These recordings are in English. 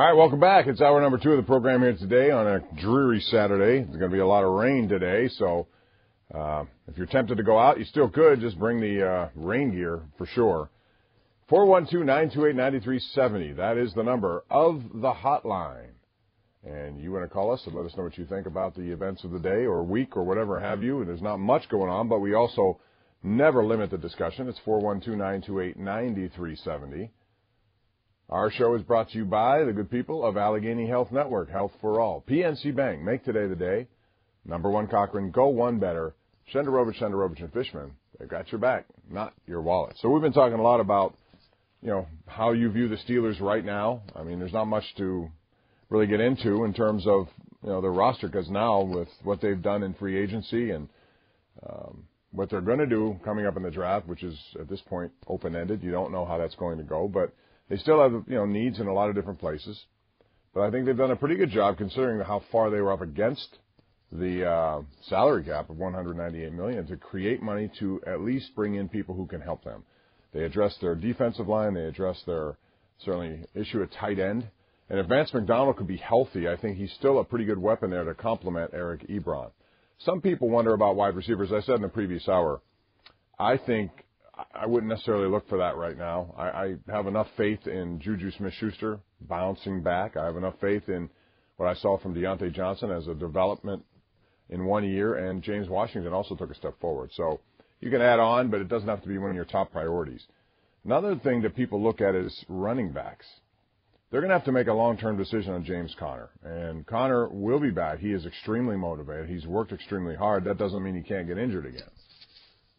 All right, welcome back. It's hour number two of the program here today on a dreary Saturday. There's going to be a lot of rain today, so uh, if you're tempted to go out, you still could. Just bring the uh, rain gear for sure. 412-928-9370. That is the number of the hotline. And you want to call us and let us know what you think about the events of the day or week or whatever have you. And there's not much going on, but we also never limit the discussion. It's 412-928-9370. Our show is brought to you by the good people of Allegheny Health Network, Health for All. PNC Bank, make today the day. Number one Cochran, go one better. Shenderovich, Shenderovich, and Fishman, they've got your back, not your wallet. So we've been talking a lot about, you know, how you view the Steelers right now. I mean, there's not much to really get into in terms of, you know, their roster because now with what they've done in free agency and um, what they're going to do coming up in the draft, which is at this point open-ended, you don't know how that's going to go, but – they still have you know needs in a lot of different places, but I think they've done a pretty good job considering how far they were up against the uh, salary cap of 198 million to create money to at least bring in people who can help them. They address their defensive line. They address their certainly issue at tight end. And if Vance McDonald could be healthy, I think he's still a pretty good weapon there to complement Eric Ebron. Some people wonder about wide receivers. I said in the previous hour, I think I wouldn't necessarily look for that right now. I, I have enough faith in Juju Smith-Schuster bouncing back. I have enough faith in what I saw from Diontae Johnson as a development in one year, and James Washington also took a step forward. So you can add on, but it doesn't have to be one of your top priorities. Another thing that people look at is running backs. They're going to have to make a long-term decision on James Conner, and Conner will be back. He is extremely motivated. He's worked extremely hard. That doesn't mean he can't get injured again.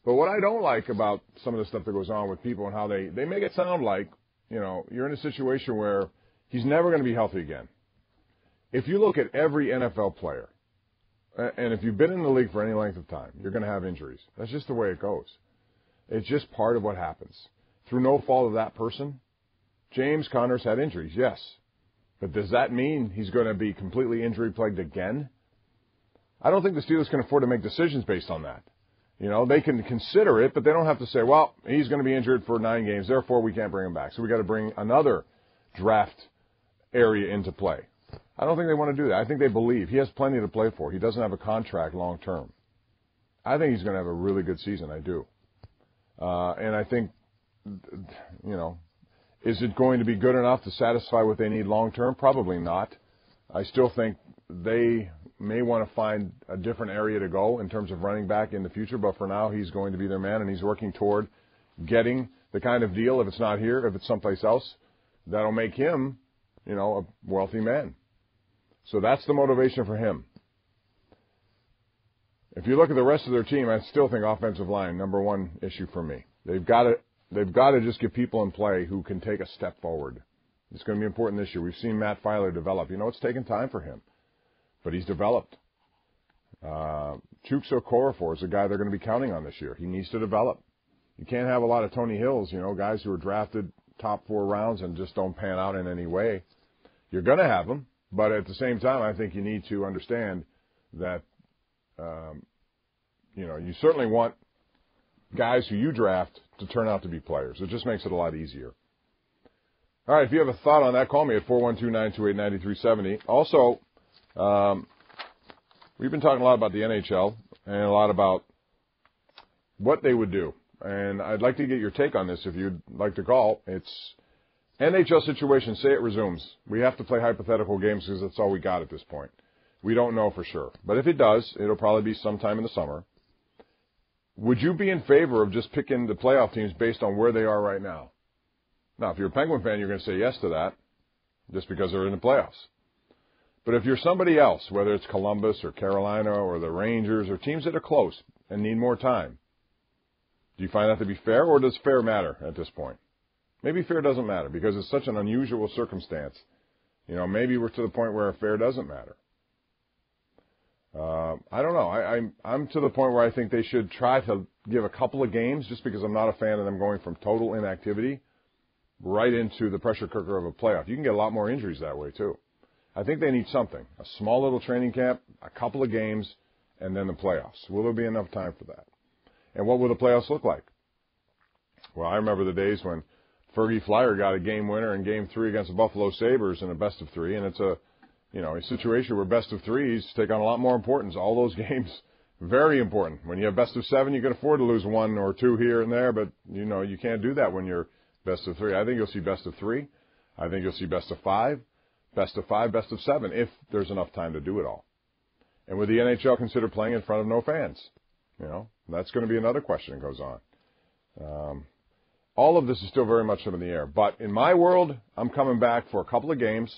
But what I don't like about some of the stuff that goes on with people and how they, they make it sound like, you know, you're in a situation where he's never going to be healthy again. If you look at every NFL player, and if you've been in the league for any length of time, you're going to have injuries. That's just the way it goes. It's just part of what happens. Through no fault of that person, James Conner's had injuries, yes. But does that mean he's going to be completely injury plagued again? I don't think the Steelers can afford to make decisions based on that. You know, they can consider it, but they don't have to say, well, he's going to be injured for nine games, therefore we can't bring him back. So we got to bring another draft area into play. I don't think they want to do that. I think they believe he has plenty to play for. He doesn't have a contract long term. I think he's going to have a really good season. I do. Uh, and I think, you know, is it going to be good enough to satisfy what they need long term? Probably not. I still think they may want to find a different area to go in terms of running back in the future, but for now, he's going to be their man, and he's working toward getting the kind of deal, if it's not here, if it's someplace else, that'll make him, you know, a wealthy man. So that's the motivation for him. If you look at the rest of their team, I still think offensive line number one issue for me. They've got to they've got to just get people in play who can take a step forward. It's going to be important this year. We've seen Matt Feiler develop. You know, it's taken time for him but he's developed. Uh, Chuks Okorafor is a guy they're going to be counting on this year. He needs to develop. You can't have a lot of Tony Hills, you know, guys who are drafted top four rounds and just don't pan out in any way. You're going to have them, but at the same time, I think you need to understand that, um, you know, you certainly want guys who you draft to turn out to be players. It just makes it a lot easier. All right, if you have a thought on that, call me at 412-928-9370. Also, um, we've been talking a lot about the NHL and a lot about what they would do and I'd like to get your take on this if you'd like to call. It's NHL situation. Say it resumes. We have to play hypothetical games because that's all we got at this point. We don't know for sure, but if it does, it'll probably be sometime in the summer. Would you be in favor of just picking the playoff teams based on where they are right now? Now, if you're a Penguin fan, you're going to say yes to that, just because they're in the playoffs. But if you're somebody else, whether it's Columbus or Carolina or the Rangers or teams that are close and need more time, do you find that to be fair, or does fair matter at this point? Maybe fair doesn't matter because it's such an unusual circumstance. You know, maybe we're to the point where fair doesn't matter. Uh, I don't know. I, I'm I'm to the point where I think they should try to give a couple of games, just because I'm not a fan of them going from total inactivity right into the pressure cooker of a playoff. You can get a lot more injuries that way too. I think they need something: a small little training camp, a couple of games, and then the playoffs. Will there be enough time for that? And what will the playoffs look like? Well, I remember the days when Fergie Flyer got a game winner in Game Three against the Buffalo Sabres in a best of three, and it's a you know, a situation where best of threes take on a lot more importance. All those games, very important. When you have best of seven, you can afford to lose one or two here and there, but you know, you can't do that when you're best of three. I think you'll see best of three. I think you'll see best of five, best of five, best of seven, if there's enough time to do it all. And would the NHL consider playing in front of no fans? You know, that's going to be another question that goes on. Um, all of this is still very much up in the air. But in my world, I'm coming back for a couple of games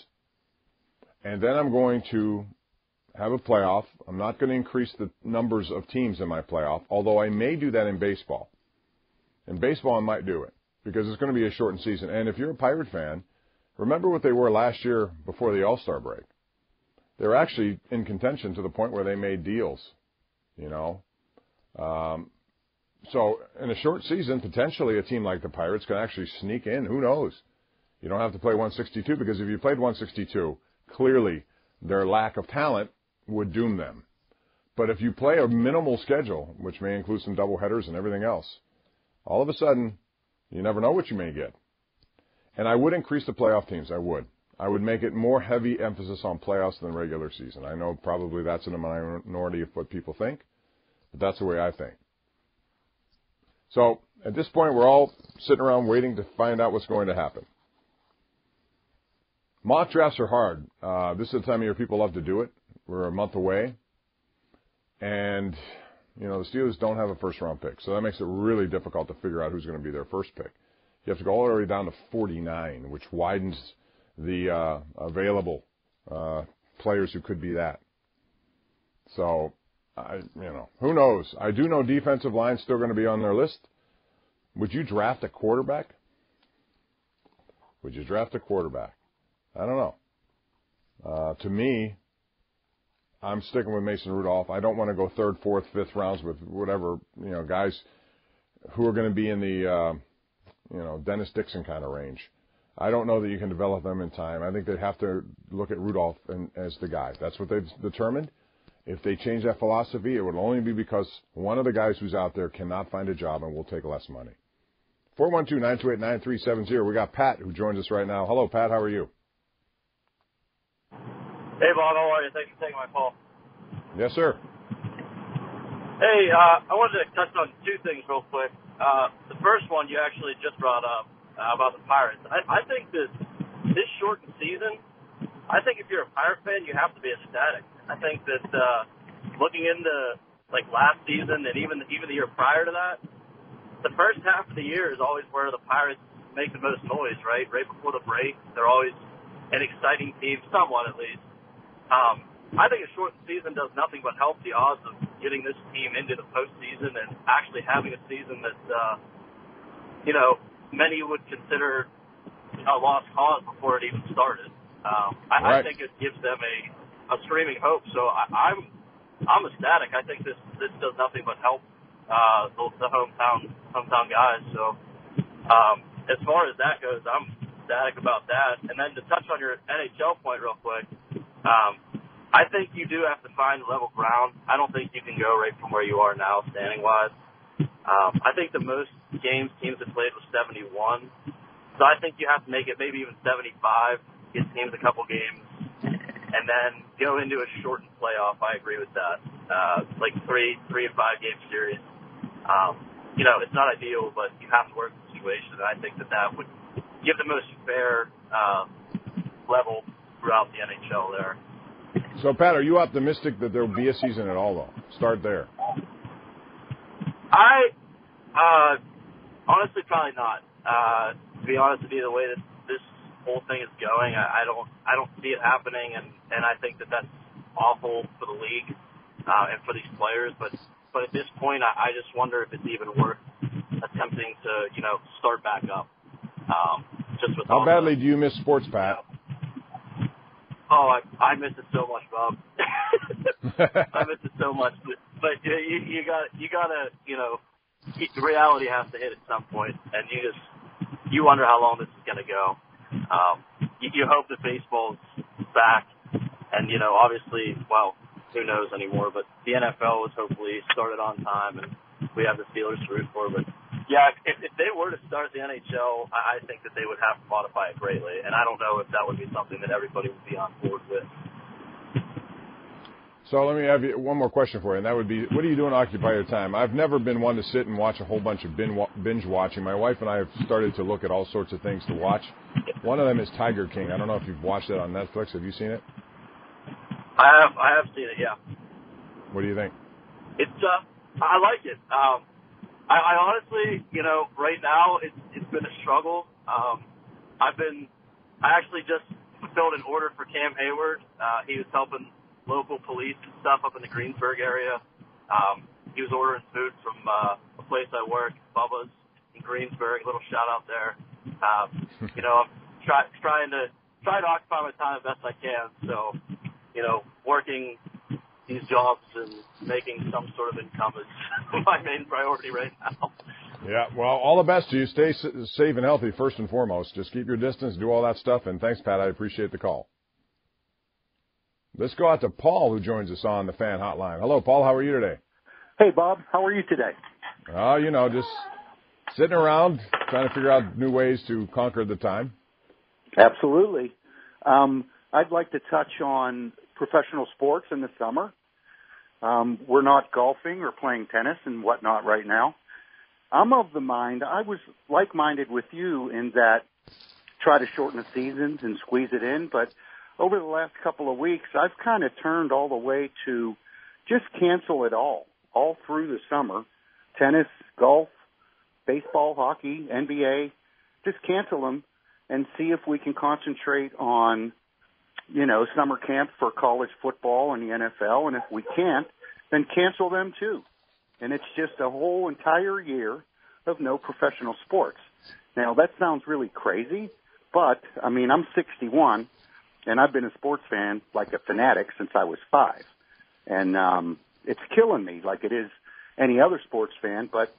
and then I'm going to have a playoff. I'm not going to increase the numbers of teams in my playoff, although I may do that in baseball. In baseball, I might do it because it's going to be a shortened season. And if you're a Pirate fan, remember what they were last year before the All Star break. They were actually in contention to the point where they made deals, you know. Um, so in a short season, potentially a team like the Pirates can actually sneak in. Who knows? You don't have to play 162 because if you played 162, clearly their lack of talent would doom them. But if you play a minimal schedule, which may include some double headers and everything else, all of a sudden, you never know what you may get. And I would increase the playoff teams. I would. I would make it more heavy emphasis on playoffs than regular season. I know probably that's in a minority of what people think, but that's the way I think. So at this point, we're all sitting around waiting to find out what's going to happen. Mock drafts are hard. Uh, this is the time of year people love to do it. We're a month away. And, you know, the Steelers don't have a first round pick. So that makes it really difficult to figure out who's going to be their first pick. You have to go all the way down to 49, which widens the uh, available uh, players who could be that. So, I, you know, who knows? I do know defensive line's still going to be on their list. Would you draft a quarterback? Would you draft a quarterback? I don't know. Uh, to me, I'm sticking with Mason Rudolph. I don't want to go third, fourth, fifth rounds with whatever you know guys who are going to be in the uh, you know Dennis Dixon kind of range. I don't know that you can develop them in time. I think they'd have to look at Rudolph and, as the guy. That's what they've determined. If they change that philosophy, it would only be because one of the guys who's out there cannot find a job and will take less money. 412-928-9370. We got Pat who joins us right now. Hello, Pat. How are you? Hey, Bob, how are you? Thanks for taking my call. Yes, sir. Hey, uh, I wanted to touch on two things real quick. Uh, the first one you actually just brought up uh, about the Pirates. I, I think that this shortened season, I think if you're a Pirate fan, you have to be ecstatic. I think that uh, looking into like last season and even even the year prior to that, the first half of the year is always where the Pirates make the most noise, right? Right before the break, they're always an exciting team, somewhat at least. Um, I think a short season does nothing but help the odds of getting this team into the postseason and actually having a season that, uh, you know, many would consider a lost cause before it even started. Um, I, right. I think it gives them a, a screaming hope. So I, I'm I'm ecstatic. I think this this does nothing but help uh, the, the hometown hometown guys. So um, as far as that goes, I'm ecstatic about that. And then to touch on your NHL point real quick, um, I think you do have to find level ground. I don't think you can go right from where you are now, standing wise. Um, I think the most games teams have played was 71. So I think you have to make it maybe even 75, get teams a couple games, and then go into a shortened playoff. I agree with that. Uh, like three, three and five game series. Um, you know, it's not ideal, but you have to work the situation. And I think that that would give the most fair uh, level throughout the NHL there. So, Pat, are you optimistic that there will be a season at all, though? Start there. I, uh, honestly, probably not. Uh, to be honest with you, the way that this whole thing is going, I, I don't, I don't see it happening, and and I think that that's awful for the league uh, and for these players. But but at this point, I, I just wonder if it's even worth attempting to, you know, start back up. Um, just with how badly the, do you miss sports, Pat? Oh, I, I miss it so much, Bob. I miss it so much, but, but you, you got you gotta you know the reality has to hit at some point, and you just you wonder how long this is gonna go. Um, you, you hope that baseball's back, and you know obviously, well, who knows anymore, but the NFL was hopefully started on time, and we have the Steelers to root for, but yeah, if, if they were to start the NHL, I, I think that they would have to modify it greatly, and I don't know if that would be something that everybody would be on board with. So let me have you one more question for you, and that would be, what do you do to occupy your time? I've never been one to sit and watch a whole bunch of binge watching. My wife and I have started to look at all sorts of things to watch. One of them is Tiger King. I don't know if you've watched it on Netflix. Have you seen it? I have. I have seen it. Yeah. What do you think? It's. Uh, I like it. Um, I, I honestly, you know, right now it's it's been a struggle. Um, I've been, I actually just fulfilled an order for Cam Heyward. Uh, he was helping local police and stuff up in the Greensburg area. Um, he was ordering food from uh, a place I work, Bubba's in Greensburg. Little shout out there. Um, you know, I'm try, trying to try to occupy my time best I can. So, you know, working these jobs and making some sort of income is my main priority right now. Yeah, well, all the best to you. Stay safe and healthy first and foremost. Just keep your distance, do all that stuff, and thanks, Pat. I appreciate the call. Let's go out to Paul, who joins us on the fan hotline. Hello, Paul. How are you today? Hey, Bob. How are you today? Oh, you know, just sitting around trying to figure out new ways to conquer the time. Absolutely. Um, I'd like to touch on professional sports in the summer. Um, we're not golfing or playing tennis and whatnot right now. I'm of the mind, I was like minded with you in that try to shorten the seasons and squeeze it in, but over the last couple of weeks, I've kind of turned all the way to just cancel it all, all through the summer. Tennis, golf, baseball, hockey, NBA, just cancel them and see if we can concentrate on you know, summer camp for college football and the NFL, and if we can't, then cancel them too. And it's just a whole entire year of no professional sports. Now that sounds really crazy, but I mean, I'm 61 and I've been a sports fan like a fanatic since I was five. And, um, it's killing me like it is any other sports fan, but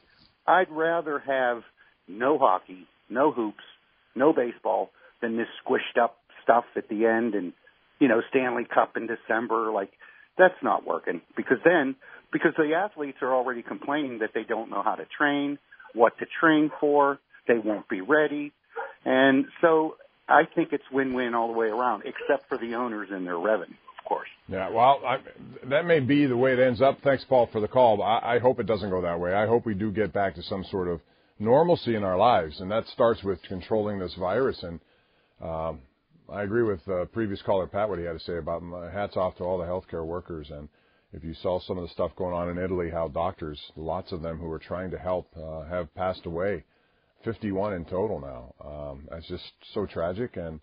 I'd rather have no hockey, no hoops, no baseball than this squished up stuff at the end and, you know, Stanley Cup in December. Like, that's not working because then, because the athletes are already complaining that they don't know how to train, what to train for, they won't be ready. And so I think it's win-win all the way around, except for the owners and their revenue, of course. Yeah, well, I, that may be the way it ends up. Thanks, Paul, for the call. I, I hope it doesn't go that way. I hope we do get back to some sort of normalcy in our lives, and that starts with controlling this virus. And um, I agree with uh, previous caller Pat what he had to say about. Uh, hats off to all the healthcare workers, and if you saw some of the stuff going on in Italy, how doctors, lots of them who were trying to help, uh, have passed away. 51 in total now. Um, that's just so tragic, and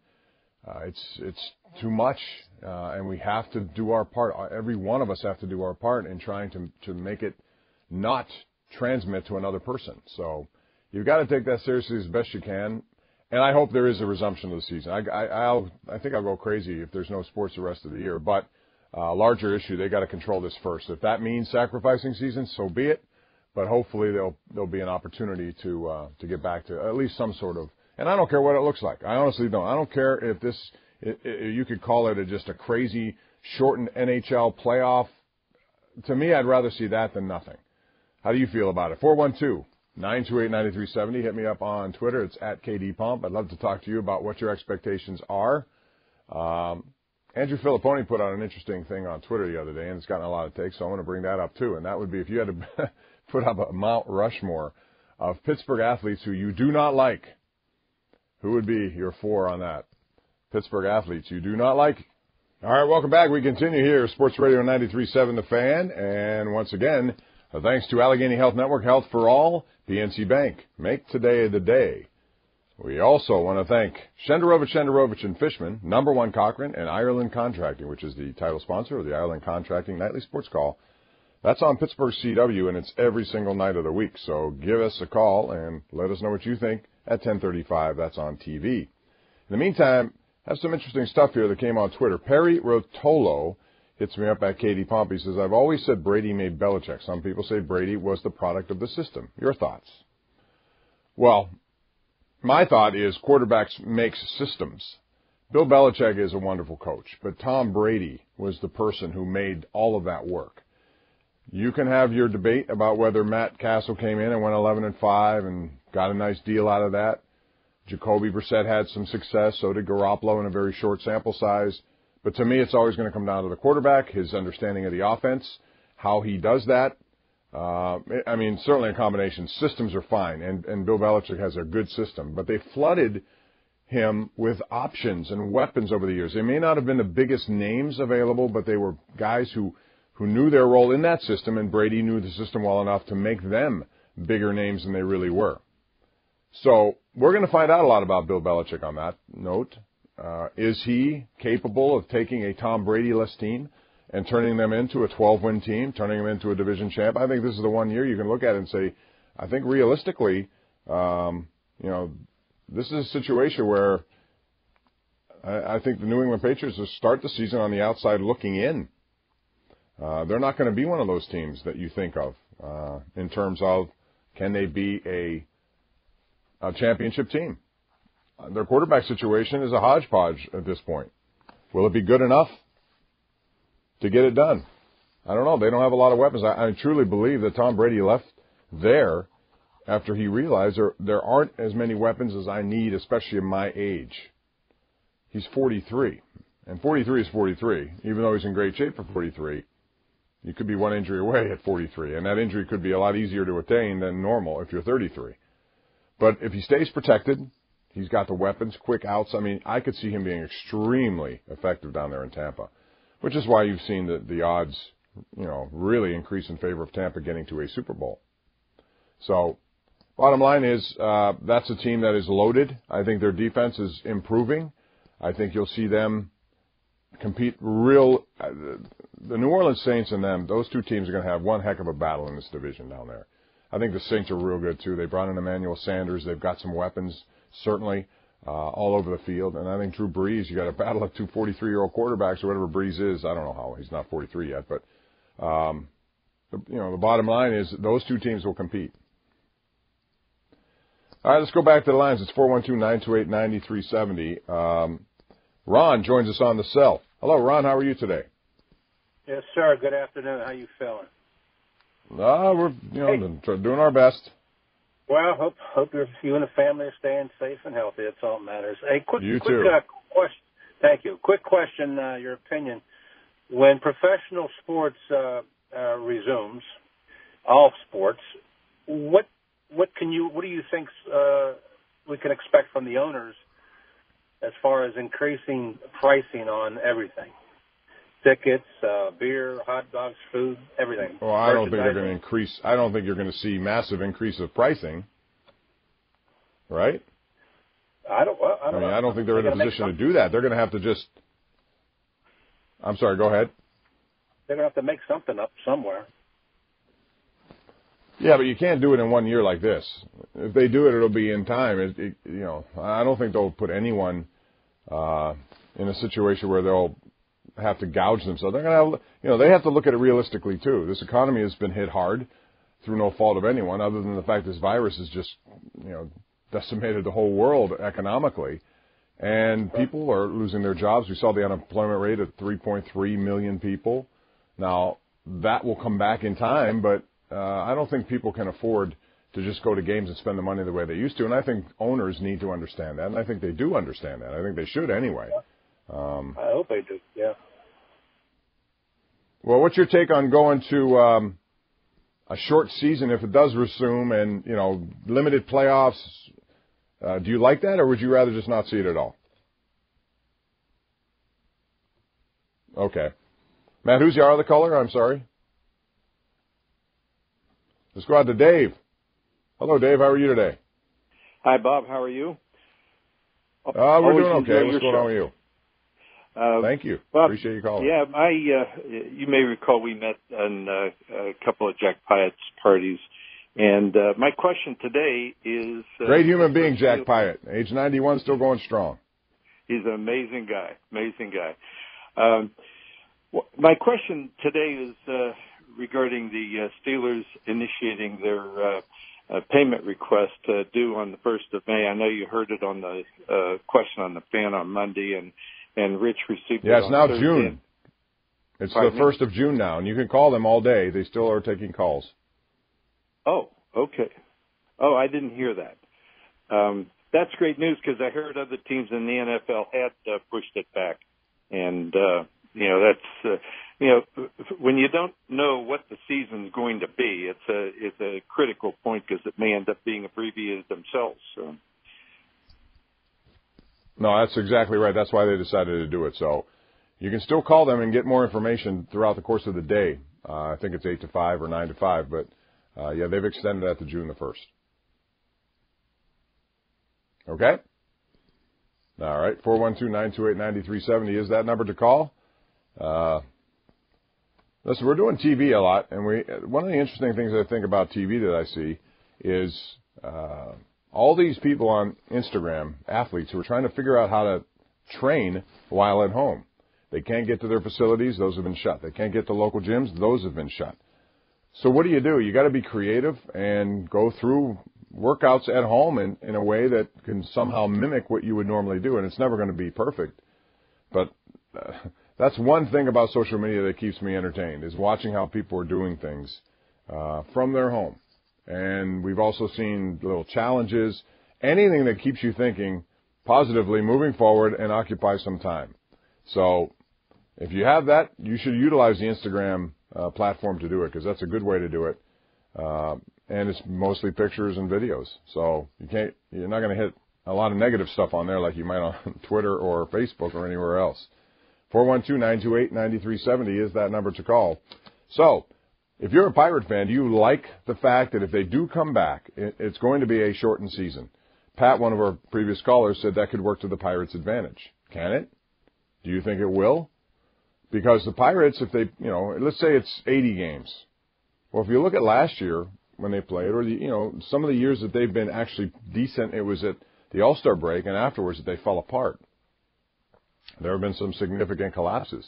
uh, it's it's too much, uh, and we have to do our part. Uh, every one of us have to do our part in trying to to make it not transmit to another person. So you've got to take that seriously as best you can and I hope there is a resumption of the season. I, I, I'll, I think I'll go crazy if there's no sports the rest of the year. But uh, larger issue, they got to control this first. If that means sacrificing season, so be it. But hopefully there'll there'll be an opportunity to uh, to get back to at least some sort of. And I don't care what it looks like. I honestly don't. I don't care if this. It, it, you could call it a, just a crazy shortened NHL playoff. To me, I'd rather see that than nothing. How do you feel about it? Four one two 928-9370. Hit me up on Twitter. It's at KD Pump. I'd love to talk to you about what your expectations are. Um, Andrew Fillipponi put out an interesting thing on Twitter the other day, and it's gotten a lot of takes, so I want to bring that up too. And that would be if you had to put up a Mount Rushmore of Pittsburgh athletes who you do not like, who would be your four on that? Pittsburgh athletes you do not like. All right, welcome back. We continue here, Sports Radio 93.7 The Fan. And once again, thanks to Allegheny Health Network, Health for All, PNC Bank. Make today the day. We also want to thank Shenderovich, Shenderovich and Fishman, number one Cochran, and Ireland Contracting, which is the title sponsor of the Ireland Contracting Nightly Sports Call. That's on Pittsburgh CW, and it's every single night of the week. So give us a call and let us know what you think at 10:35. That's on TV. In the meantime, have some interesting stuff here that came on Twitter. Perry Rotolo hits me up at Katie Pompey says, "I've always said Brady made Belichick. Some people say Brady was the product of the system. Your thoughts?" Well, my thought is quarterbacks makes systems. Bill Belichick is a wonderful coach, but Tom Brady was the person who made all of that work. You can have your debate about whether Matt Cassel came in and went 11 and 5 and got a nice deal out of that. Jacoby Brissett had some success, so did Garoppolo in a very short sample size. But to me, it's always going to come down to the quarterback, his understanding of the offense, how he does that. Uh, I mean, certainly a combination. Systems are fine, and, and Bill Belichick has a good system, but they flooded him with options and weapons over the years. They may not have been the biggest names available, but they were guys who – who knew their role in that system, and Brady knew the system well enough to make them bigger names than they really were. So we're going to find out a lot about Bill Belichick on that note. Uh, is he capable of taking a Tom Brady-less team and turning them into a 12-win team, turning them into a division champ? I think this is the one year you can look at and say, I think realistically, um, you know, this is a situation where I, I think the New England Patriots will start the season on the outside looking in. Uh, they're not going to be one of those teams that you think of uh, in terms of can they be a, a championship team. Uh, their quarterback situation is a hodgepodge at this point. Will it be good enough to get it done? I don't know. They don't have a lot of weapons. I, I truly believe that Tom Brady left there after he realized there, there aren't as many weapons as I need, especially in my age. He's 43. And 43 is 43, even though he's in great shape for 43. You could be one injury away at 43, and that injury could be a lot easier to attain than normal if you're 33. But if he stays protected, he's got the weapons, quick outs. I mean, I could see him being extremely effective down there in Tampa, which is why you've seen the, the odds, you know, really increase in favor of Tampa getting to a Super Bowl. So, bottom line is, uh, that's a team that is loaded. I think their defense is improving. I think you'll see them compete real. Uh, the New Orleans Saints and them, those two teams are going to have one heck of a battle in this division down there. I think the Saints are real good too. They brought in Emmanuel Sanders. They've got some weapons, certainly, uh, all over the field. And I think Drew Brees, you got a battle of two 43 year old quarterbacks or whatever Brees is. I don't know how he's not 43 yet, but um, the, you know the bottom line is those two teams will compete. All right, let's go back to the lines. It's 412-928-9370. Um, Ron joins us on the cell. Hello, Ron. How are you today? Yes, sir. Good afternoon. How you feeling? Uh, we're you know hey. doing our best. Well, hope hope you and the family are staying safe and healthy. That's all that matters. Hey, quick, you quick too. Uh, question. Thank you. Quick question. Uh, your opinion. When professional sports uh, uh, resumes, all sports, what what can you what do you think uh, we can expect from the owners as far as increasing pricing on everything? Tickets, uh, beer, hot dogs, food, everything. Well, I don't think they're going to increase. I don't think you're going to see massive increase of pricing, right? I don't. Well, I, don't I mean. I don't think they're, they're in a position to do that. They're going to have to just. I'm sorry. Go ahead. They're going to have to make something up somewhere. Yeah, but you can't do it in one year like this. If they do it, it'll be in time. It, it, you know, I don't think they'll put anyone uh, in a situation where they'll have to gouge themselves. They're going to have, you know, they have to look at it realistically too. This economy has been hit hard through no fault of anyone, other than the fact this virus has just, you know, decimated the whole world economically, and people are losing their jobs. We saw the unemployment rate at 3.3 million people. Now that will come back in time, but uh, I don't think people can afford to just go to games and spend the money the way they used to. And I think owners need to understand that, and I think they do understand that. I think they should anyway. Um, I hope they do. Yeah. Well, what's your take on going to um, a short season if it does resume and you know limited playoffs. Uh, do you like that, or would you rather just not see it at all? Okay, Matt, who's the other caller? I'm sorry. Let's go out to Dave. Hello, Dave. How are you today? Hi, Bob. How are you? Uh, we're Always doing okay. What's going show. on with you? Uh, Thank you. Bob, Appreciate you calling. Yeah, I. Uh, you may recall we met on uh, a couple of Jack Pyatt's parties, and uh, my question today is: uh, Great human being, Jack Pyatt. Age 91, still going strong. He's an amazing guy. Amazing guy. Um, my question today is uh, regarding the uh, Steelers initiating their uh, uh, payment request uh, due on the first of May. I know you heard it on the uh, question on the fan on Monday, and and Rich received Yeah, it it's now Thursday. June. It's Pardon the me? first of June now, and you can call them all day. They still are taking calls. Oh, okay. Oh, I didn't hear that. Um, that's great news because I heard other teams in the NFL had uh, pushed it back, and uh, you know that's uh, you know when you don't know what the season's going to be, it's a it's a critical point because it may end up being abbreviated themselves. So. No, that's exactly right. That's why they decided to do it. So you can still call them and get more information throughout the course of the day. Uh, I think it's 8 to 5 or 9 to 5, but uh, yeah, they've extended that to June the 1st. Okay? All right. 412-928-9370 is that number to call. Uh, listen, we're doing TV a lot, and we one of the interesting things I think about TV that I see is uh, all these people on Instagram, athletes, who are trying to figure out how to train while at home. They can't get to their facilities; those have been shut. They can't get to local gyms; those have been shut. So what do you do? You got to be creative and go through workouts at home in, in a way that can somehow mimic what you would normally do. And it's never going to be perfect, but uh, that's one thing about social media that keeps me entertained is watching how people are doing things uh, from their home. And we've also seen little challenges, anything that keeps you thinking positively, moving forward, and occupy some time. So if you have that, you should utilize the Instagram uh, platform to do it because that's a good way to do it. Uh, and it's mostly pictures and videos. So you can't, you're not going to hit a lot of negative stuff on there like you might on Twitter or Facebook or anywhere else. 412-928-9370 is that number to call. So, if you're a Pirate fan, do you like the fact that if they do come back, it's going to be a shortened season? Pat, one of our previous callers, said that could work to the Pirates' advantage. Can it? Do you think it will? Because the Pirates, if they, you know, let's say it's 80 games. Well, if you look at last year when they played, or the, you know, some of the years that they've been actually decent, it was at the All-Star break and afterwards that they fell apart. There have been some significant collapses.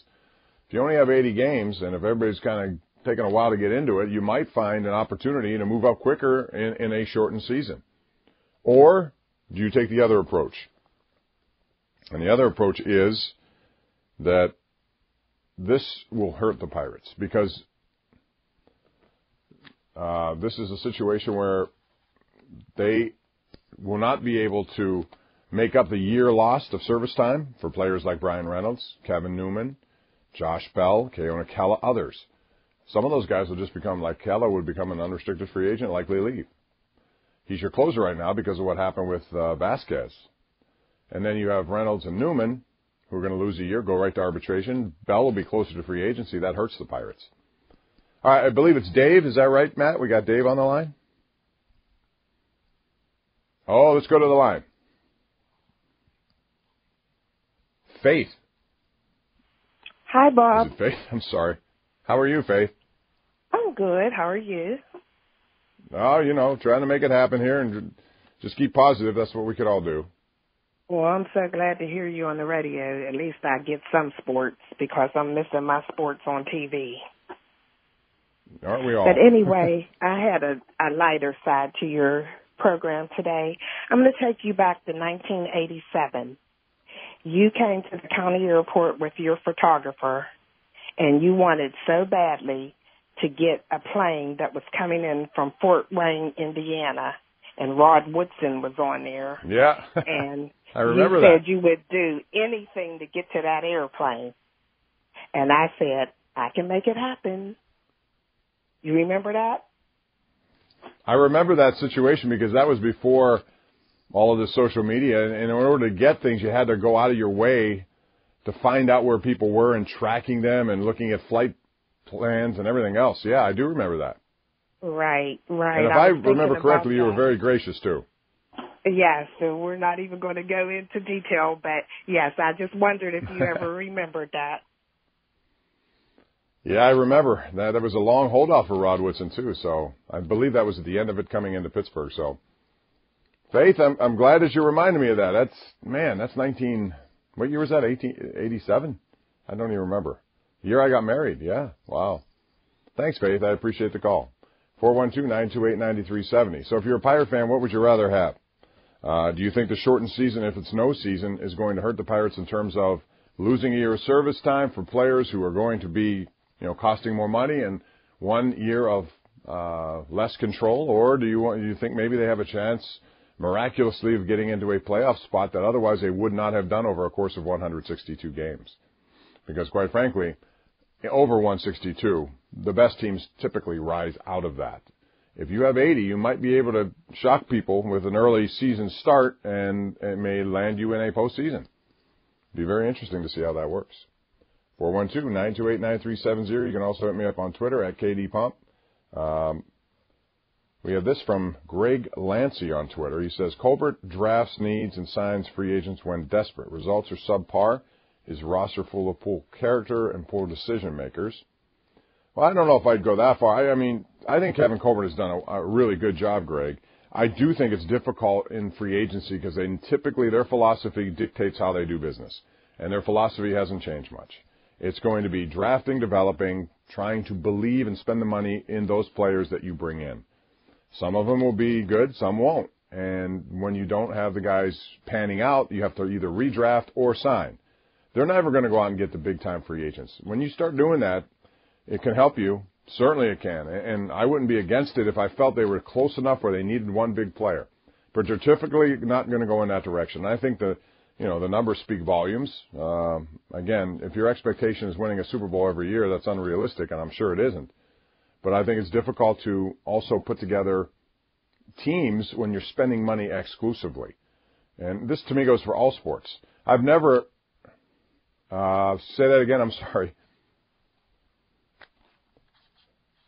If you only have 80 games, and if everybody's kind of taking a while to get into it, you might find an opportunity to move up quicker in, in a shortened season. Or do you take the other approach? And the other approach is that this will hurt the Pirates because uh, this is a situation where they will not be able to make up the year lost of service time for players like Bryan Reynolds, Kevin Newman, Josh Bell, Keone Kela, others. Some of those guys will just become like Keller would become an unrestricted free agent, likely leave. He's your closer right now because of what happened with uh, Vazquez. And then you have Reynolds and Newman, who are going to lose a year, go right to arbitration. Bell will be closer to free agency. That hurts the Pirates. All right, I believe it's Dave. Is that right, Matt? We got Dave on the line? Oh, let's go to the line. Faith. Hi, Is Bob. it Faith? I'm sorry. How are you, Faith? I'm good. How are you? Oh, you know, trying to make it happen here and just keep positive. That's what we could all do. Well, I'm so glad to hear you on the radio. At least I get some sports because I'm missing my sports on TV. Aren't we all? But anyway, I had a, a lighter side to your program today. I'm going to take you back to 1987. You came to the county airport with your photographer and you wanted so badly to get a plane that was coming in from Fort Wayne, Indiana, and Rod Woodson was on there. yeah. And I remember you that. said you would do anything to get to that airplane. And I said, I can make it happen. You remember that? I remember that situation because that was before all of the social media. And in order to get things, you had to go out of your way to find out where people were and tracking them and looking at flight plans and everything else. Yeah, I do remember that. Right, right. And if I, I, remember correctly, you were very gracious too. Yes, so we're not even going to go into detail, but yes, I just wondered if you ever remembered that. Yeah, I remember that. There was a long holdout for Rod Woodson too. So I believe that was at the end of it coming into Pittsburgh. So Faith, I'm I'm glad that you reminded me of that. That's man, that's 19. What year was that? 1887. I don't even remember. The year I got married. Yeah. Wow. Thanks, Faith. I appreciate the call. 412-928-9370. So if you're a Pirate fan, what would you rather have? Uh, do you think the shortened season, if it's no season, is going to hurt the Pirates in terms of losing a year of service time for players who are going to be, you know, costing more money and one year of uh, less control, or do you want, do you think maybe they have a chance miraculously of getting into a playoff spot that otherwise they would not have done over a course of 162 games? Because quite frankly, over 162, the best teams typically rise out of that. If you have 80, you might be able to shock people with an early season start, and it may land you in a postseason. Be very interesting to see how that works. 412-928-9370. You can also hit me up on Twitter at KDPump. Um, we have this from Greg Lancy on Twitter. He says, Colbert drafts needs and signs free agents when desperate. Results are subpar. His roster full of poor character and poor decision makers. Well, I don't know if I'd go that far. I, I mean, I think Kevin Colbert has done a, a really good job, Greg. I do think it's difficult in free agency because they typically their philosophy dictates how they do business, and their philosophy hasn't changed much. It's going to be drafting, developing, trying to believe and spend the money in those players that you bring in. Some of them will be good, some won't. And when you don't have the guys panning out, you have to either redraft or sign. They're never going to go out and get the big time free agents. When you start doing that, it can help you. Certainly it can. And I wouldn't be against it if I felt they were close enough where they needed one big player. But you're typically not going to go in that direction. I think the, you know, the numbers speak volumes. Um, again, if your expectation is winning a Super Bowl every year, that's unrealistic, and I'm sure it isn't. But I think it's difficult to also put together teams when you're spending money exclusively. And this to me goes for all sports. I've never, uh, say that again, I'm sorry.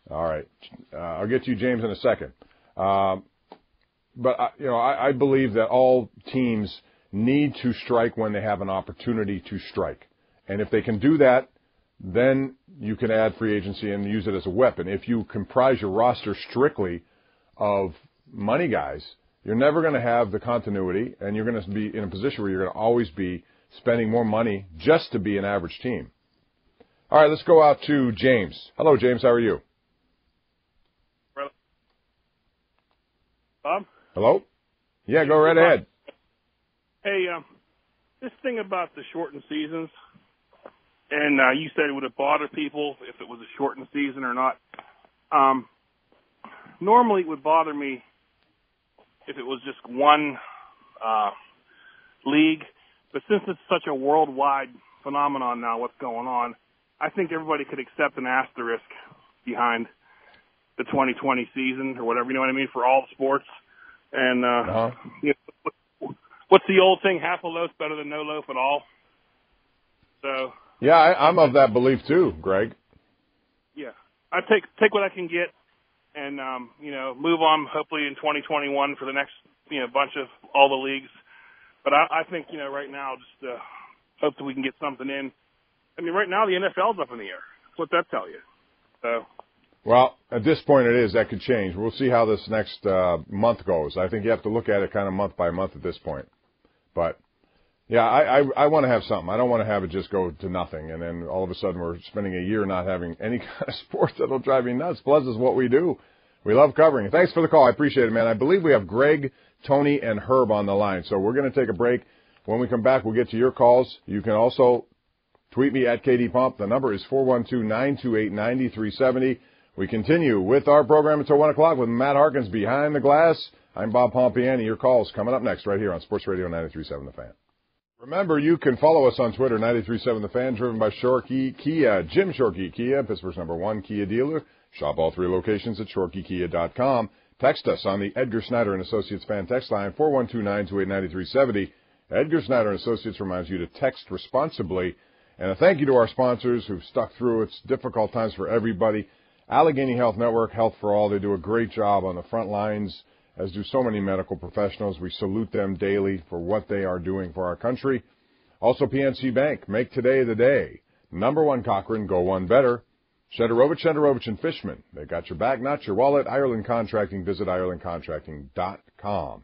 All right. Uh, I'll get to you, James, in a second. Um, but I, you know, I, I believe that all teams need to strike when they have an opportunity to strike, and if they can do that, then you can add free agency and use it as a weapon. If you comprise your roster strictly of money guys, you're never going to have the continuity, and you're going to be in a position where you're going to always be spending more money just to be an average team. All right, let's go out to James. Hello, James. How are you? Bob? Hello? Yeah, go right ahead. Hey, um, this thing about the shortened seasons, and uh, you said it would have bothered people if it was a shortened season or not. Um, normally, it would bother me if it was just one uh, league, but since it's such a worldwide phenomenon now, what's going on, I think everybody could accept an asterisk behind the 2020 season or whatever. You know what I mean for all sports. And uh, Uh-huh. you know, what's the old thing? Half a loaf better than no loaf at all. So Yeah, I, I'm of that belief too, Greg. yeah, I take take what I can get, and um, you know move on. Hopefully in 2021 for the next you know bunch of all the leagues. But I, I think you know right now just uh, hope that we can get something in. I mean, right now the NFL's up in the air. That's what that tell you. So Well, at this point it is. That could change. We'll see how this next uh, month goes. I think you have to look at it kind of month by month at this point. But yeah, I, I, I want to have something. I don't want to have it just go to nothing, and then all of a sudden we're spending a year not having any kind of sports that'll drive me nuts. Plus, is what we do. We love covering it. Thanks for the call. I appreciate it, man. I believe we have Greg, Tony, and Herb on the line. So we're going to take a break. When we come back, we'll get to your calls. You can also tweet me at KD Pump. The number is 412-928-9370. We continue with our program until 1 o'clock with Matt Harkins behind the glass. I'm Bob Pompeani. Your calls coming up next right here on Sports Radio 93.7 The Fan. Remember, you can follow us on Twitter, 93.7 The Fan, driven by Shorkey Kia. Jim Shorkey Kia, Pittsburgh's number one Kia dealer. Shop all three locations at ShorkeyKia.com. Text us on the Edgar Snyder and Associates fan text line 412-928-9370. Edgar Snyder and Associates reminds you to text responsibly. And a thank you to our sponsors who've stuck through. It's difficult times for everybody. Allegheny Health Network, Health for All, they do a great job on the front lines, as do so many medical professionals. We salute them daily for what they are doing for our country. Also, PNC Bank, make today the day. Number one Cochran, go one better. Shenderovich, Shenderovich, and Fishman. They got your back, not your wallet. Ireland Contracting. Visit IrelandContracting.com.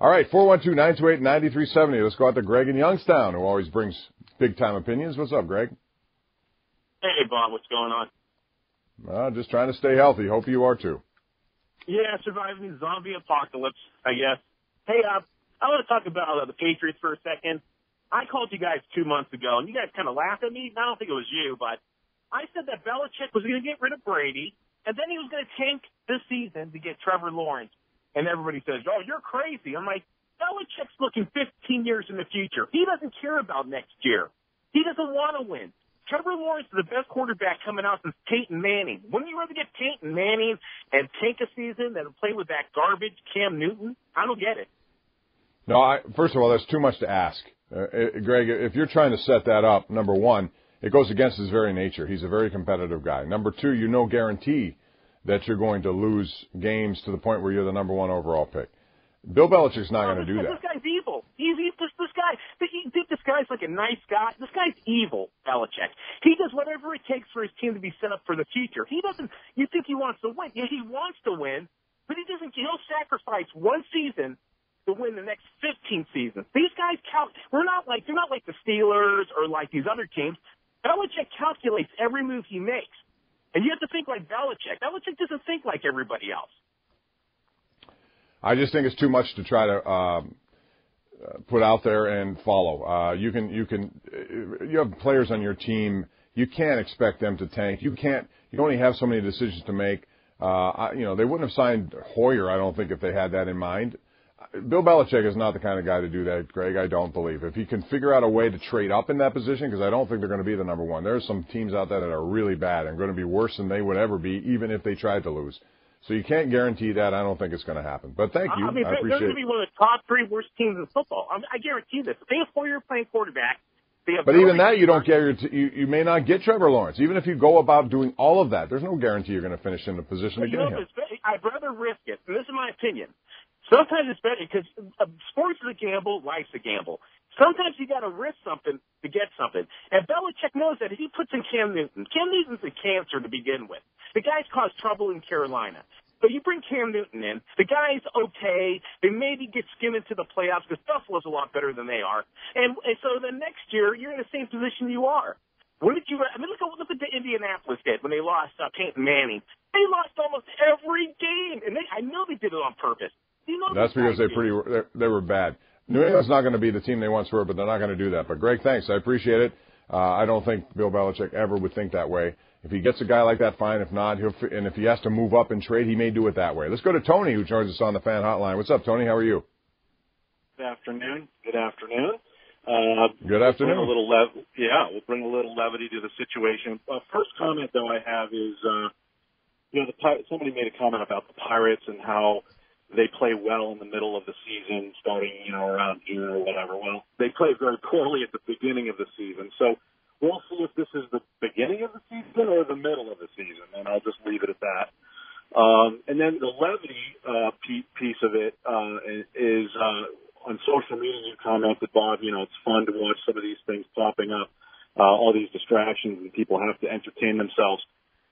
All right, 412-928-9370. Let's go out to Greg in Youngstown, who always brings big-time opinions. What's up, Greg? Hey, Bob. What's going on? Uh, just trying to stay healthy. Hope you are too. Yeah, surviving the zombie apocalypse, I guess. Hey, uh, I want to talk about uh, the Patriots for a second. I called you guys two months ago, and you guys kind of laughed at me. I don't think it was you, but I said that Belichick was going to get rid of Brady, and then he was going to tank this season to get Trevor Lawrence. And everybody says, "Oh, you're crazy." I'm like, Belichick's looking 15 years in the future. He doesn't care about next year. He doesn't want to win. Trevor Lawrence is the best quarterback coming out since Peyton Manning. Wouldn't you rather get Peyton Manning and tank a season than play with that garbage Cam Newton? I don't get it. No, I, first of all, that's too much to ask. Uh, Greg, if you're trying to set that up, number one, it goes against his very nature. He's a very competitive guy. Number two, you no guarantee that you're going to lose games to the point where you're the number one overall pick. Bill Belichick's not going to do that. This guy's evil. He's, he's this, this guy. You think this guy's like a nice guy? This guy's evil, Belichick. He does whatever it takes for his team to be set up for the future. He doesn't. You think he wants to win? Yeah, he wants to win, but he doesn't. He'll sacrifice one season to win the next 15 seasons. These guys count. We're not like they're not like the Steelers or like these other teams. Belichick calculates every move he makes. And you have to think like Belichick. Belichick doesn't think like everybody else. I just think it's too much to try to um, put out there and follow. Uh, you can you can you have players on your team. You can't expect them to tank. You can't. You only have so many decisions to make. Uh, you know they wouldn't have signed Hoyer. I don't think if they had that in mind. Bill Belichick is not the kind of guy to do that, Greg. I don't believe. If he can figure out a way to trade up in that position, because I don't think they're going to be the number one. There are some teams out there that are really bad and going to be worse than they would ever be, even if they tried to lose. So you can't guarantee that. I don't think it's going to happen. But thank you. I mean, I they're going to be one of the top three worst teams in football. I, mean, I guarantee this. If they have Hoyer playing quarterback, but even that, you don't get guarantee. You, you may not get Trevor Lawrence. Even if you go about doing all of that, there's no guarantee you're going to finish in the position to get him. I'd rather risk it. And this is my opinion. Sometimes it's better because uh, sports is a gamble, life's a gamble. Sometimes you got to risk something to get something. And Belichick knows that if he puts in Cam Newton, Cam Newton's a cancer to begin with. The guy's caused trouble in Carolina. But you bring Cam Newton in, the guy's okay. They maybe get skimmed into the playoffs because Buffalo's a lot better than they are. And, and so the next year, you're in the same position you are. What did you? I mean, look at look at the Indianapolis did when they lost uh, Peyton Manning. They lost almost every game, and they, I know they did it on purpose. You know That's because they pretty they were bad. New England's not going to be the team they once were, but they're not going to do that. But Greg, thanks. I appreciate it. Uh, I don't think Bill Belichick ever would think that way. If he gets a guy like that, fine. If not, he'll. And if he has to move up and trade, he may do it that way. Let's go to Tony, who joins us on the fan hotline. What's up, Tony? How are you? Good afternoon. Good afternoon. Uh, Good afternoon. We'll a little lev- yeah, we'll bring a little levity to the situation. Uh, first comment though I have is, uh, you know, the somebody made a comment about the Pirates and how they play well in the middle of the season, starting you know around June or whatever. Well, they play very poorly at the beginning of the season, so we'll see if this is the beginning of the season or the middle of the season, and I'll just leave it at that. Um, and then the levity uh, piece of it uh, is uh, on social media. You commented, Bob. You know, it's fun to watch some of these things popping up, uh, all these distractions, and people have to entertain themselves.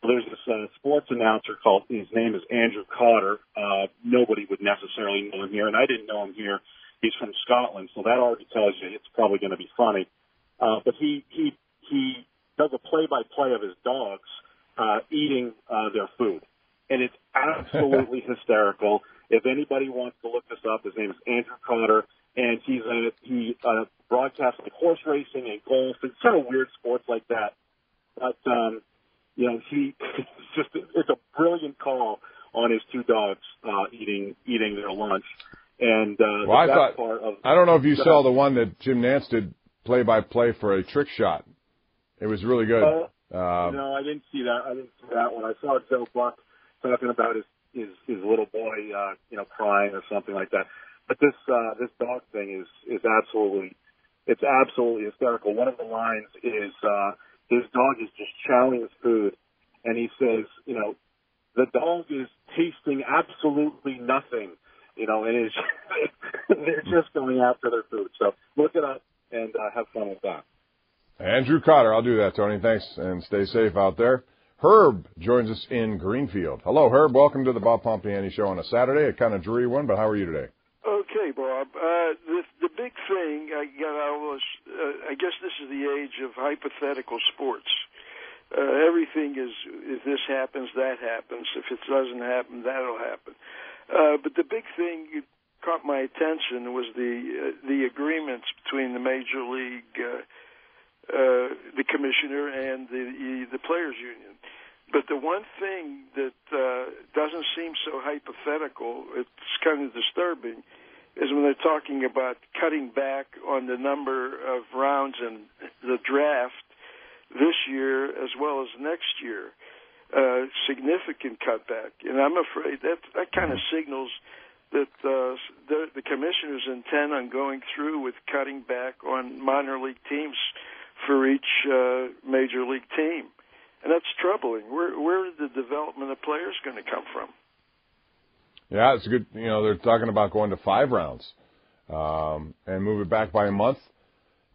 There's this uh, sports announcer called, his name is Andrew Cotter. Uh, nobody would necessarily know him here, and I didn't know him here. He's from Scotland, so that already tells you it's probably going to be funny. Uh, but he, he, he does a play by play of his dogs, uh, eating, uh, their food. And it's absolutely hysterical. If anybody wants to look this up, his name is Andrew Cotter, and he's a, he, uh, broadcasts like horse racing and golf and sort of weird sports like that. But, um, you know, he it's just it's a brilliant call on his two dogs uh, eating eating their lunch. And uh, well, I thought part of, I don't know if you saw the one that Jim Nantz did play by play for a trick shot. It was really good. Uh, uh, no, I didn't see that. I didn't see that one. I saw Joe Buck talking about his his his little boy, uh, you know, crying or something like that. But this uh, this dog thing is is absolutely it's absolutely hysterical. One of the lines is uh, his dog is just chowing his food, and he says, you know, the dog is tasting absolutely nothing, you know, and is they're just going after their food. So look it up and uh, have fun with that. Andrew Cotter, I'll do that, Tony. Thanks, and stay safe out there. Herb joins us in Greenfield. Hello, Herb. Welcome to the Bob Pompeani Show on a Saturday, a kind of dreary one, but how are you today? Okay, Bob. Uh, the the big thing I got out of this, uh, I guess this is the age of hypothetical sports. Uh, everything is if this happens, that happens. If it doesn't happen, that'll happen. Uh, but the big thing caught my attention was the uh, the agreements between the major league, uh, uh, the commissioner, and the the players union. But the one thing that uh, doesn't so hypothetical, it's kind of disturbing, is when they're talking about cutting back on the number of rounds in the draft this year as well as next year. Uh, significant cutback, and I'm afraid that that kind of signals that uh, the, the commissioners intend on going through with cutting back on minor league teams for each uh, major league team, and that's troubling. Where where the development of players going to come from? Yeah, it's a good. You know, they're talking about going to five rounds um, and move it back by a month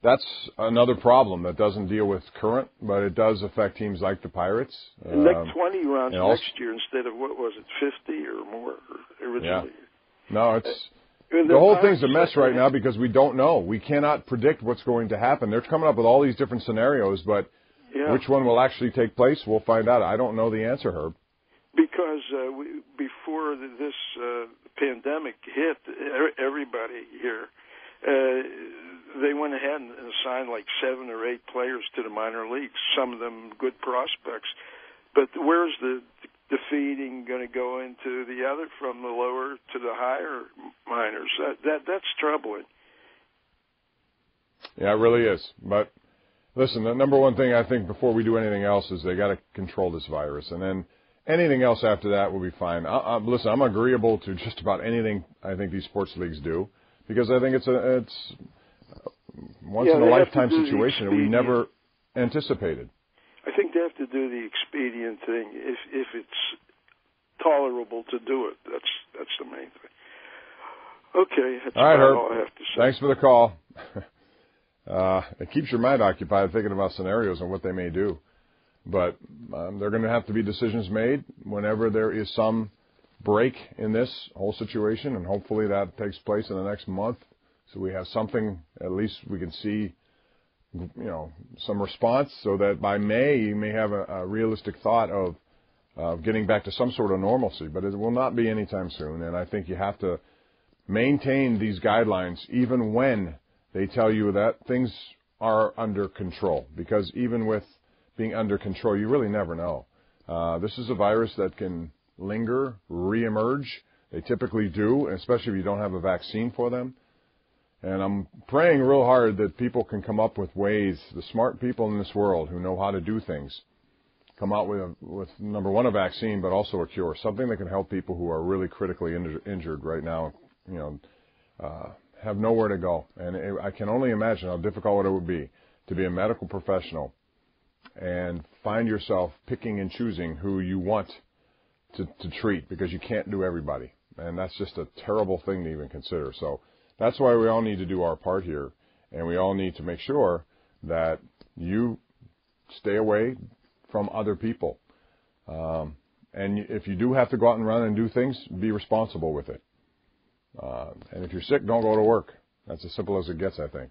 that's another problem that doesn't deal with current, but it does affect teams like the Pirates. Um, like 20 rounds next also, year instead of what was it, 50 or more originally. Yeah. No, it's uh, the whole thing's a mess right now because we don't know. We cannot predict what's going to happen. They're coming up with all these different scenarios, but yeah. which one will actually take place, we'll find out. I don't know the answer, Herb. Because uh, we, before this uh, pandemic hit, everybody here. Uh, they went ahead and assigned like seven or eight players to the minor leagues. Some of them good prospects, but where's the feeding going to go into the other from the lower to the higher minors? That, that that's troubling. Yeah, it really is. But listen, the number one thing I think before we do anything else is they got to control this virus, and then anything else after that will be fine. I, I, listen, I'm agreeable to just about anything I think these sports leagues do because I think it's a it's once yeah, in a lifetime situation that we never anticipated. I think they have to do the expedient thing if if it's tolerable to do it. That's that's the main thing. Okay, that's all, right, Herb. all I have to say. Thanks for the call. uh, it keeps your mind occupied thinking about scenarios and what they may do. But um, there are going to have to be decisions made whenever there is some break in this whole situation, and hopefully that takes place in the next month so we have something, at least we can see, you know, some response so that by May you may have a, a realistic thought of, of getting back to some sort of normalcy, but it will not be anytime soon. And I think you have to maintain these guidelines even when they tell you that things are under control, because even with being under control, you really never know. Uh, this is a virus that can linger, reemerge. They typically do, especially if you don't have a vaccine for them. And I'm praying real hard that people can come up with ways, the smart people in this world who know how to do things, come out with, a, with number one, a vaccine, but also a cure, something that can help people who are really critically injured, injured right now, you know, uh, have nowhere to go. And it, I can only imagine how difficult it would be to be a medical professional and find yourself picking and choosing who you want to, to treat because you can't do everybody. And that's just a terrible thing to even consider. So, that's why we all need to do our part here, and we all need to make sure that you stay away from other people. Um, and if you do have to go out and run and do things, be responsible with it. Uh, and if you're sick, don't go to work. That's as simple as it gets, I think.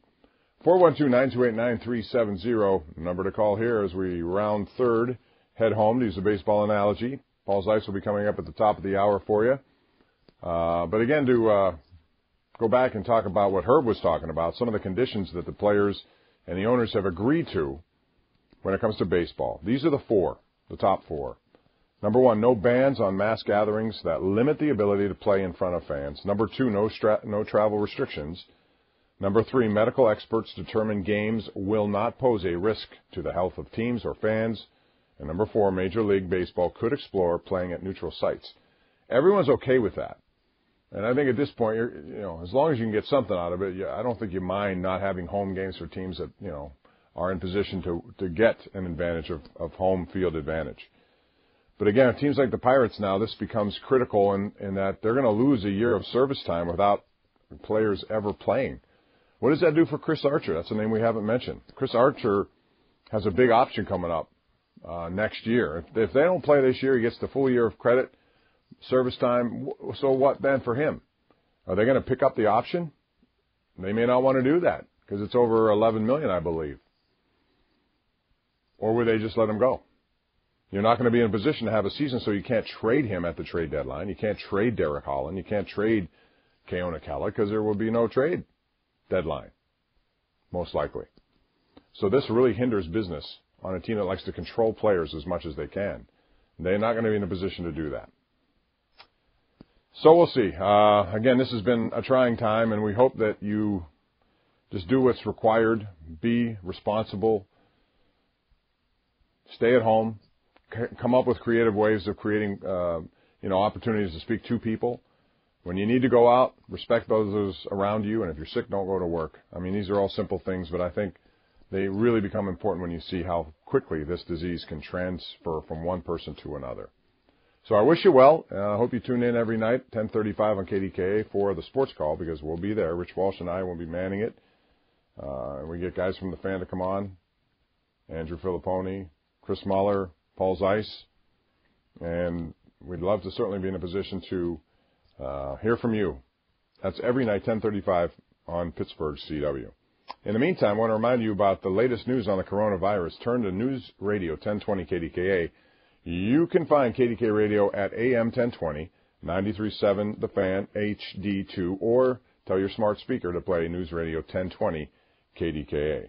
412-928-9370, number to call here as we round third, head home to use a baseball analogy. Paul Zeise will be coming up at the top of the hour for you. Uh, but again, to uh, go back and talk about what Herb was talking about, some of the conditions that the players and the owners have agreed to when it comes to baseball. These are the four, the top four. Number one, no bans on mass gatherings that limit the ability to play in front of fans. Number two, no, stra- no travel restrictions. Number three, medical experts determine games will not pose a risk to the health of teams or fans. And number four, Major League Baseball could explore playing at neutral sites. Everyone's okay with that. And I think at this point, you know, as long as you can get something out of it, yeah, I don't think you mind not having home games for teams that, you know, are in position to, to get an advantage of, of home field advantage. But again, teams like the Pirates now, this becomes critical in, in that they're going to lose a year of service time without players ever playing. What does that do for Chris Archer? That's a name we haven't mentioned. Chris Archer has a big option coming up uh, next year. If, if they don't play this year, he gets the full year of credit, service time. So what then for him? Are they going to pick up the option? They may not want to do that because it's over 11 million, I believe. Or would they just let him go? You're not going to be in a position to have a season, so you can't trade him at the trade deadline. You can't trade Derek Holland. You can't trade Keone Kela because there will be no trade deadline, most likely. So this really hinders business on a team that likes to control players as much as they can. They're not going to be in a position to do that. So we'll see. Uh, again, this has been a trying time, and we hope that you just do what's required, be responsible, stay at home, c- come up with creative ways of creating, uh, you know, opportunities to speak to people. When you need to go out, respect those around you, and if you're sick, don't go to work. I mean, these are all simple things, but I think they really become important when you see how quickly this disease can transfer from one person to another. So I wish you well. And I uh, hope you tune in every night, 10:35 on KDKA for the sports call because we'll be there. Rich Walsh and I will be manning it. Uh, we get guys from the fan to come on, Andrew Fillipponi, Chris Mueller, Paul Zeise, and we'd love to certainly be in a position to uh, hear from you. That's every night, 10:35 on Pittsburgh CW. In the meantime, I want to remind you about the latest news on the coronavirus. Turn to News Radio 1020 KDKA. You can find KDK Radio at AM 1020, 93.7 The Fan HD2, or tell your smart speaker to play News Radio 1020 KDKA.